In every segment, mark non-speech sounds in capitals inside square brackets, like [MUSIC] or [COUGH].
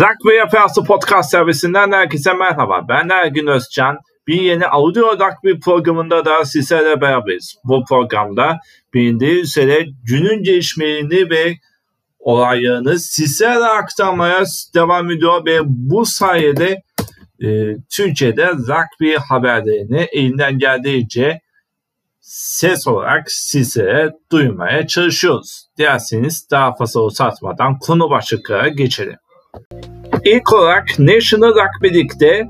Rugby Yapası Podcast servisinden herkese merhaba. Ben Ergin Özcan. Bir yeni audio rugby programında da sizlerle beraberiz. Bu programda bilindiği üzere günün gelişmelerini ve olaylarını sizlere aktarmaya devam ediyor ve bu sayede e, Türkiye'de rugby haberlerini elinden geldiğince ses olarak sizlere duymaya çalışıyoruz. Dilerseniz daha fazla uzatmadan konu başlıklara geçelim. İlk olarak National Rugby League'de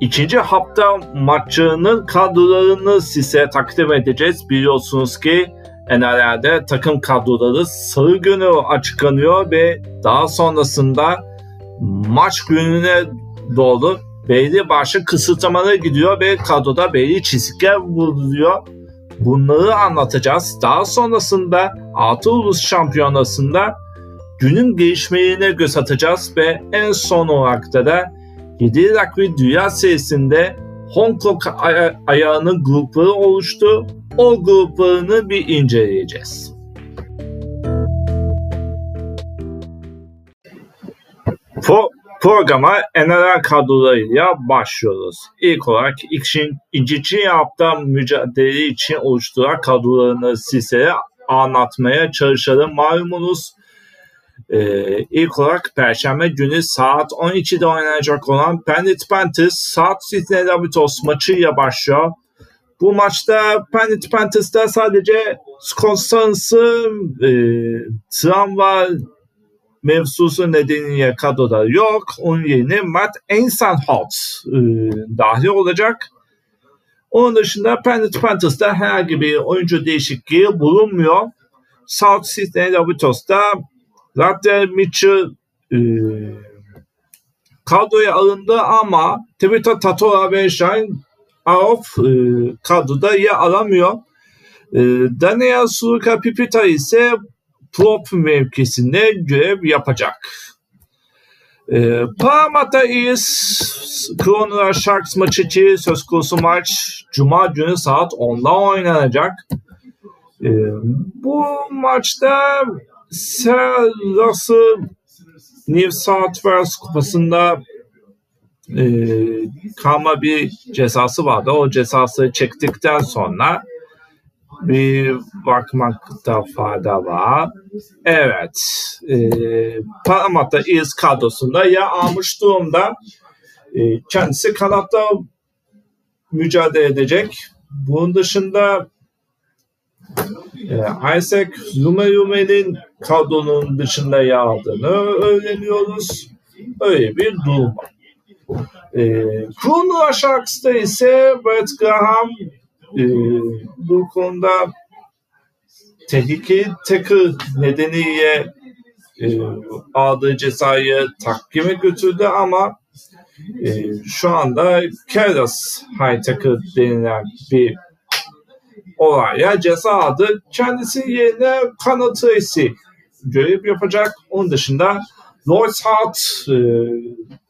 ikinci hafta maçının kadrolarını size takdim edeceğiz. Biliyorsunuz ki NRL'de takım kadroları salı günü açıklanıyor ve daha sonrasında maç gününe doğru belli başlı kısıtlamalara gidiyor ve kadroda belli çizikler vuruluyor. Bunları anlatacağız. Daha sonrasında Altı Ulus Şampiyonası'nda günün gelişmelerine göz atacağız ve en son olarak da, da 7 Rugby Dünya Serisi'nde Hong Kong aya- ayağının grupları oluştu. O gruplarını bir inceleyeceğiz. Pro programa NRL kadrolarıyla başlıyoruz. İlk olarak için, ikinci hafta mücadele için oluşturan kadrolarını size anlatmaya çalışalım. Malumunuz ee, ilk olarak Perşembe günü saat 12'de oynanacak olan Penrith Panthers South Sydney Rabbitohs maçıyla başlıyor. Bu maçta Penrith Panthers'ta sadece Konstans'ı e, travma mevzusu nedeniyle kadroda yok. Onun yerine Matt Einsenholt e, dahil olacak. Onun dışında Penrith Panthers'ta herhangi bir oyuncu değişikliği bulunmuyor. South Sydney Rabbitohs'ta Zaten Mitchell e, kadroya alındı ama Twitter Tatoa ve Shine Aof e, kadroda yer alamıyor. E, Daniel Suruka Pipita ise prop mevkisinde görev yapacak. E, Parramatta East Kronolar Sharks maçı için söz konusu maç Cuma günü saat 10'da oynanacak. E, bu maçta Serası New South Wales kupasında e, kalma bir cezası vardı. O cezası çektikten sonra bir bakmakta fayda var. Evet. E, Parramatta Eels kadrosunda ya almış durumda. E, kendisi kanatta mücadele edecek. Bunun dışında e, Isaac Zumeyume'nin kadronun dışında yer aldığını öğreniyoruz. Öyle bir durum var. E, Kruno Sharks'ta ise Brett Graham e, bu konuda tehlike takı nedeniyle e, aldığı cezayı takvime götürdü ama e, şu anda Keras High Takı denilen bir olaya ceza aldı. Kendisi yerine Tracy görev yapacak. Onun dışında Lloyd Hart e,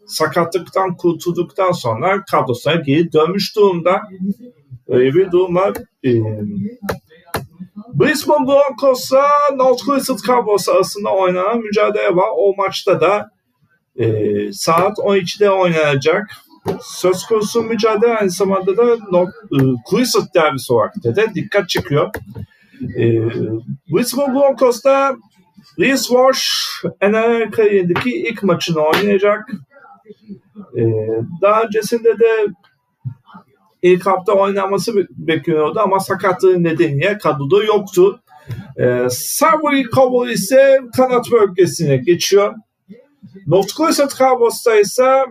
sakatlıktan kurtulduktan sonra kadrosuna geri dönmüş durumda. Öyle bir durum var. E, Brisbane Broncos'la North Queensland Cowboys arasında oynanan mücadele var. O maçta da e, saat 12'de oynanacak söz konusu mücadele aynı zamanda da Queensland e, derbisi olarak da, da dikkat çekiyor. E, Brisbane Broncos'ta Reese Walsh NRL kariyerindeki ilk maçını oynayacak. E, daha öncesinde de ilk hafta oynanması bekleniyordu ama sakatlığı nedeniyle kadroda yoktu. E, Savoy Cowboy ise kanat bölgesine geçiyor. North Queensland Cowboys'ta ise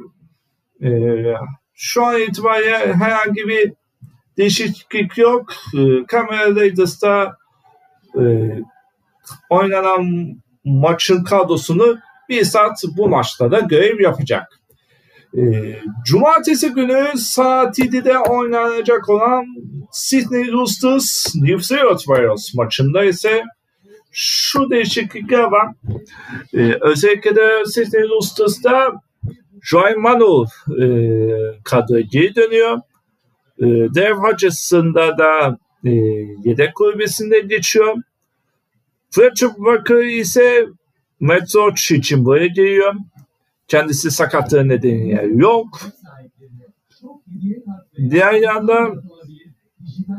e, şu an itibariyle herhangi bir değişiklik yok. E, Camera Raiders'ta e, oynanan maçın kadrosunu bir saat bu maçta da görev yapacak. E, Cumartesi günü saat 7'de oynanacak olan Sydney Roosters New South Wales maçında ise şu değişiklikler var. E, özellikle de Sydney Roosters'ta Joy Manu e, kadroya geri dönüyor. E, Dev Hutchinson'da da e, yedek kulübesinde geçiyor. Fletcher Walker ise Matt Zorch için buraya geliyor. kendisi sakatlığı nedeniyle yok. Diğer yanda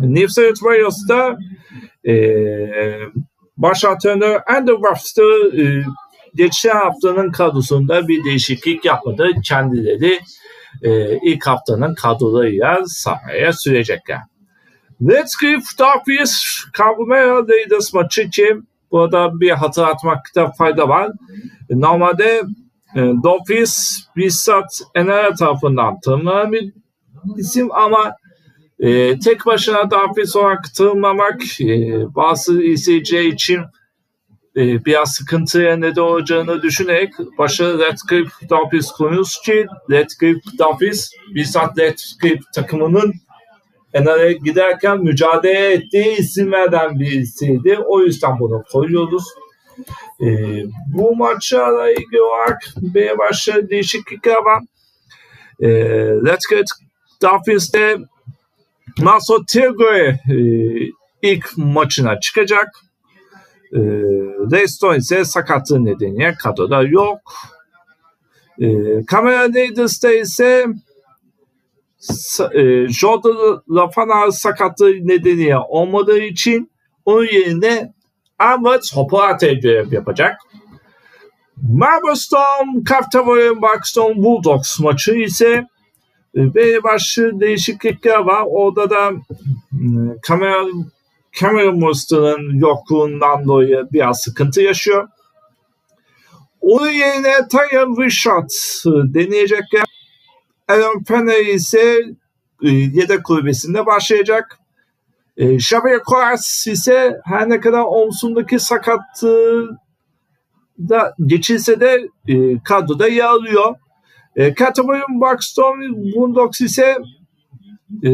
New South Wales'ta e, baş antrenör Andrew Webster e, geçen haftanın kadrosunda bir değişiklik yapmadı. Kendileri e, ilk haftanın kadrolarıyla sahaya sürecekler. Let's give Dolphins Cabrera Raiders maçı ki burada bir hatırlatmakta fayda var. Normalde e, Dolphins bizzat NRA tarafından tanımlanan bir isim ama e, tek başına Dolphins olarak tanımlamak e, bazı izleyiciler için e, biraz sıkıntıya neden olacağını düşünerek başa Redcliffe Dolphins konuyoruz ki Redcliffe Dolphins bizzat Redcliffe takımının NRA'ya giderken mücadele ettiği isimlerden birisiydi. O yüzden bunu koyuyoruz. E, bu maçla ilgili olarak bir başka değişiklikler var. E, Redcliffe Dolphins'te Maso Tigre e, ilk maçına çıkacak. E, Reston ise sakatlığı nedeniyle kadroda yok. E, Kamera Raiders'ta ise e, Jordan Lafana sakatlığı nedeniyle olmadığı için onun yerine Ahmet Hopate görev yapacak. Marblestone, Caftavoy'un Buxton Bulldogs maçı ise ve başlı değişiklikler var. Orada da kamera Cameron Monster'ın yokluğundan dolayı biraz sıkıntı yaşıyor. Onun yerine Tyron Richard deneyecekler. Aaron Penner ise e, yedek kulübesinde başlayacak. E, Xavier Coates ise her ne kadar omzundaki sakatlığı da geçilse de e, kadroda yer alıyor. E, Catamarian Buxton Bundox ise e,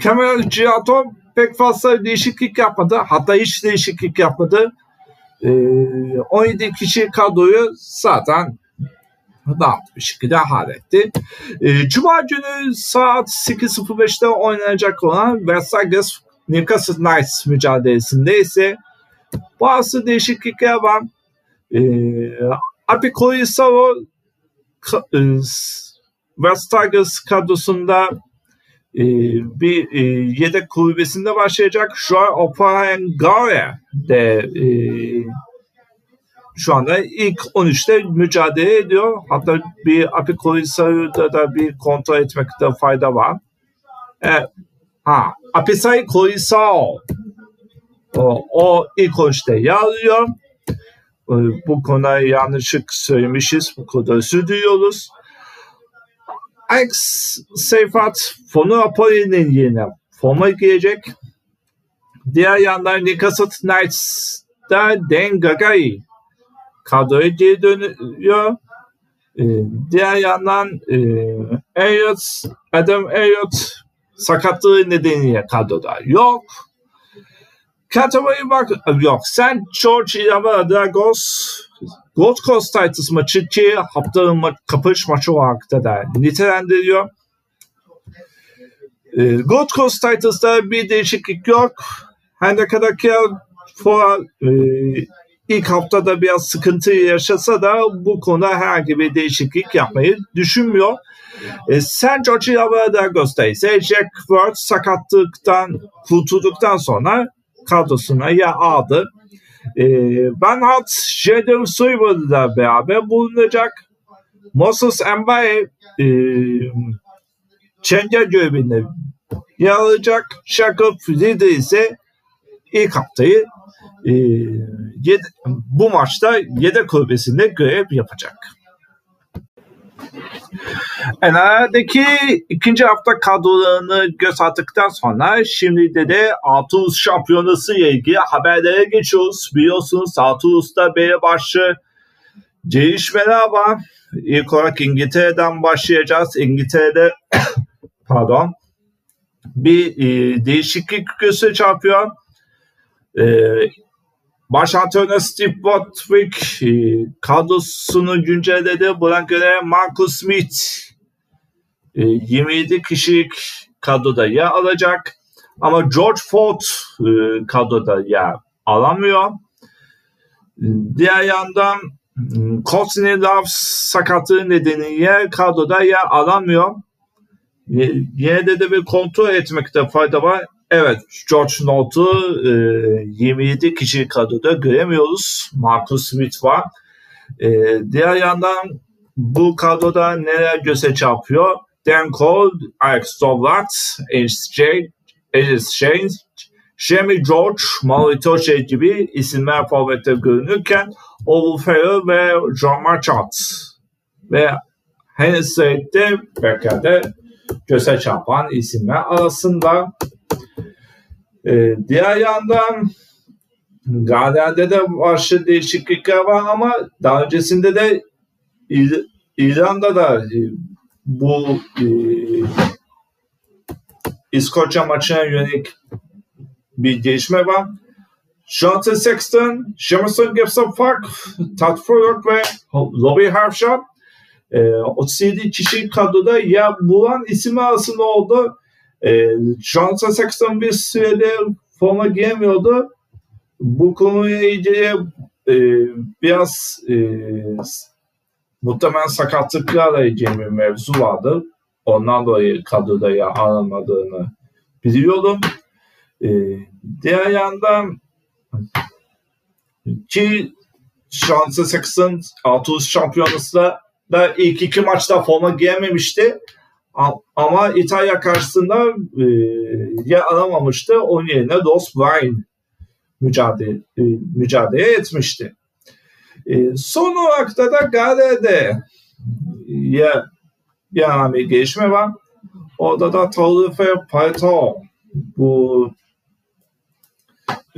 Cameron Giato pek fazla değişiklik yapmadı. Hatta hiç değişiklik yapmadı. E, 17 kişi kadroyu zaten dağıttı bir şekilde halletti. E, Cuma günü saat 8.05'te oynanacak olan Versailles Newcastle Knights mücadelesinde ise bazı değişiklikler var. E, Api Koyisaro e, Versailles kadrosunda e, bir e, yedek kulübesinde başlayacak. Joao Opahengare de e, şu anda ilk 13'te mücadele ediyor. Hatta bir Apikolisa'da da bir kontrol etmekte fayda var. E, ha, Apisai Kolisao o, o ilk 13'te yer alıyor. E, bu konuda yanlışlık söylemişiz. Bu konuda özür diliyoruz. Alex Seyfat Fonu Apoli'nin yerine forma girecek. Diğer yandan Newcastle Knights'da Dan Gagai kadroya geri dönüyor. Ee, diğer yandan e, Elliot, Adam Elliot sakatlığı nedeniyle kadroda yok. Kategori bak yok. Sen George Ilava Dragos Gold Coast Titans maçı ki haftanın ma kapış maçı olarak da, da nitelendiriyor. E, Gold Coast Titans'ta bir değişiklik yok. Her ne kadar ki Fora e, ilk haftada biraz sıkıntı yaşasa da bu konuda herhangi bir değişiklik yapmayı düşünmüyor. E, San George Dragos'ta ise Jack Ward sakatlıktan kurtulduktan sonra kadrosuna yer aldı. E, Bernhard Jaden Suiver'la beraber bulunacak. Moses Mbaye e, Çenge görevinde yer alacak. Shaka Frida ise ilk haftayı e, yed, bu maçta yedek kulübesinde görev yapacak. NRA'daki ikinci hafta kadrolarını göz attıktan sonra şimdi de de Atus şampiyonası ile ilgili haberlere geçiyoruz. Biliyorsunuz Atus'ta belli başlı gelişmeler var. İlk olarak İngiltere'den başlayacağız. İngiltere'de [COUGHS] pardon bir e, değişiklik göze çarpıyor. E, Baş antrenör Steve Botwick e, kadrosunu güncelledi. Buna göre Marcus Smith 27 e, kişilik kadroda yer alacak. Ama George Ford e, kadroda yer alamıyor. Diğer yandan Courtney Love sakatlığı nedeniyle kadroda yer alamıyor. Yine de, de bir kontrol etmekte fayda var. Evet George North'u e, 27 kişi kadroda göremiyoruz. Marcus Smith var. E, diğer yandan bu kadroda neler göze çarpıyor? Cole, Alex Dobblat, Alice Shane, Jamie George, Mauritoche gibi isimler forvette görünürken Oval Ferrer ve John Marchant ve Hennessy'de de göze çarpan isimler arasında. Ee, diğer yandan Galer'de de başlı değişiklikler var ama daha öncesinde de İr İran'da da e, bu e, İskoçya maçına yönelik bir gelişme var. Jonathan Sexton, Jameson Gibson Park, Todd Fullock ve Lobby Harsham e, 37 kişi kadroda yer bulan isim arasında oldu. E, Jonathan Sexton bir sürede forma giyemiyordu. Bu konuyla ilgili e, biraz e, muhtemelen sakatlıklarla ilgili bir mevzu vardı. Ondan dolayı kadroda yer almadığını biliyorum. E, diğer yandan ki Şansı Sexton Artus Şampiyonası'da da ilk iki maçta forma giyememişti. Ama İtalya karşısında e, yer alamamıştı. Onun yerine Dos Wine mücadele, e, mücadele etmişti. E, son olarak da, da Galer'de ya, bir gelişme var. Orada da Taulife Paito bu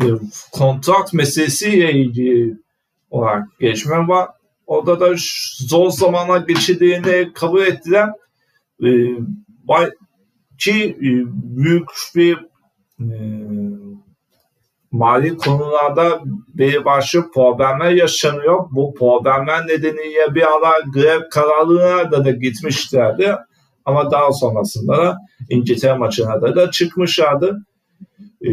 e, kontrat meselesiyle ilgili olarak gelişme var. Orada da zor zamana geçirdiğini kabul ettiler. E, ki e, büyük bir e, mali konularda bir başlı problemler yaşanıyor. Bu problemler nedeniyle bir ara grev kararına da, gitmişlerdi. Ama daha sonrasında da İngiltere maçına da, da çıkmışlardı. Ee,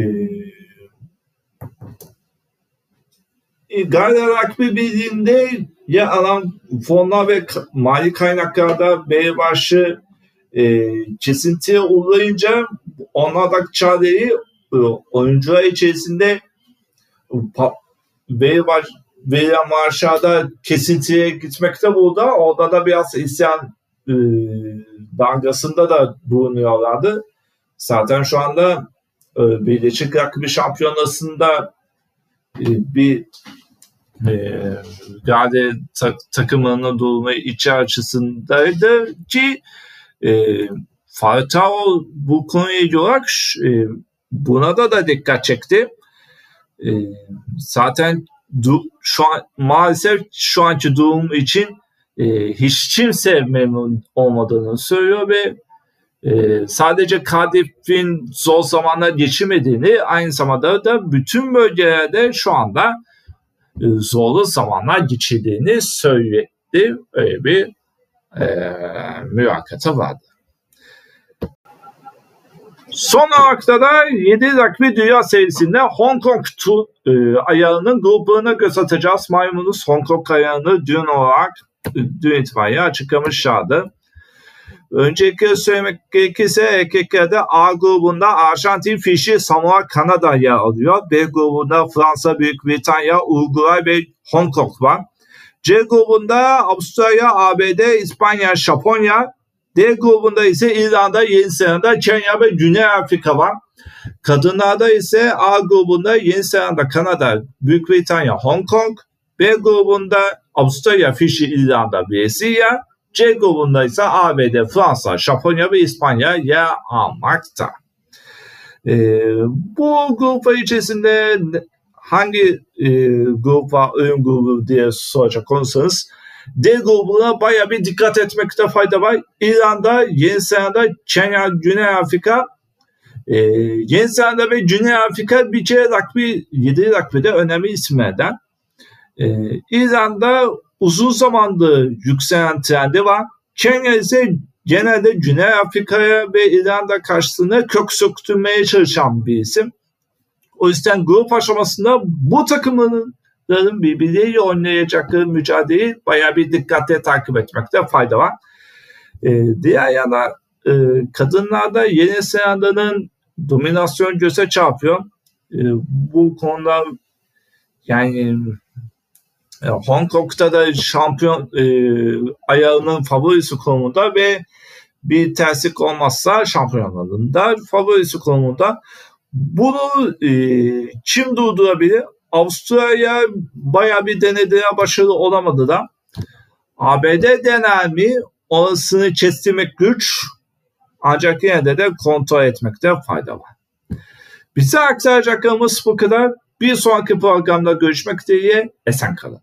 Gayri Rugby Birliği'nde yer alan fonlar ve mali kaynaklarda belirbaşı e, kesintiye uğrayınca onlardaki çareyi e, oyuncular içerisinde belirbaş verilen maaşlarda kesintiye gitmekte burada. Orada da biraz isyan e, dalgasında da bulunuyorlardı. Zaten şu anda e, Birleşik Rugby Şampiyonası'nda e, bir e, Gade ta, takımının durumu içi açısındaydı ki e, Falcao bu konuya olarak e, buna da da dikkat çekti. E, zaten du, şu an maalesef şu anki durum için e, hiç kimse memnun olmadığını söylüyor ve e, sadece Cardiff'in zor zamanlar geçirmediğini aynı zamanda da bütün bölgelerde şu anda e, zorlu zamanlar geçirdiğini söyledi. Öyle bir e, mülakatı vardı. Son olarak da 7 rugby dünya serisinde Hong Kong tu, e, ayağının gruplarına göz atacağız. Maymunuz Hong Kong ayağını dün olarak dün itibariyle açıklamışlardı. Öncelikle söylemek gerekirse erkeklerde A grubunda Arjantin, Fişi, Samoa, Kanada yer alıyor. B grubunda Fransa, Büyük Britanya, Uruguay ve Hong Kong var. C grubunda Avustralya, ABD, İspanya, Japonya. D grubunda ise İrlanda, Yeni Zelanda, Kenya ve Güney Afrika var. Kadınlarda ise A grubunda Yeni Zelanda, Kanada, Büyük Britanya, Hong Kong. B grubunda Avustralya, Fişi, İrlanda, Brezilya. C grubunda ise ABD, Fransa, Japonya ve İspanya yer almakta. E, bu grup içerisinde hangi e, grup var, ön grubu diye soracak olursanız D grubuna baya bir dikkat etmekte fayda var. İran'da, Yeni Zelanda, Kenya, Güney Afrika, e, Yeni Zelanda ve Güney Afrika bir kere rugby, 7 rugby'de önemli isimlerden. E, İran'da uzun zamandır yükselen trendi var. Kenya ise genelde Güney Afrika'ya ve İran'da karşısında kök söktürmeye çalışan bir isim. O yüzden grup aşamasında bu takımın kadınların birbirleriyle oynayacakları mücadeleyi bayağı bir dikkatle takip etmekte fayda var. E, diğer yana e, kadınlarda Yeni Zelanda'nın dominasyon göze çarpıyor. E, bu konuda yani e, Hong Kong'da da şampiyon e, ayağının favorisi konumunda ve bir terslik olmazsa şampiyonlarında favorisi konumunda. Bunu e, kim durdurabilir? Avustralya baya bir denediğine başarılı olamadı da. ABD dener mi? Orasını kestirmek güç. Ancak yine de, de kontrol etmekte fayda var. Bize aktaracaklarımız bu kadar. Bir sonraki programda görüşmek dileğiyle esen kalın.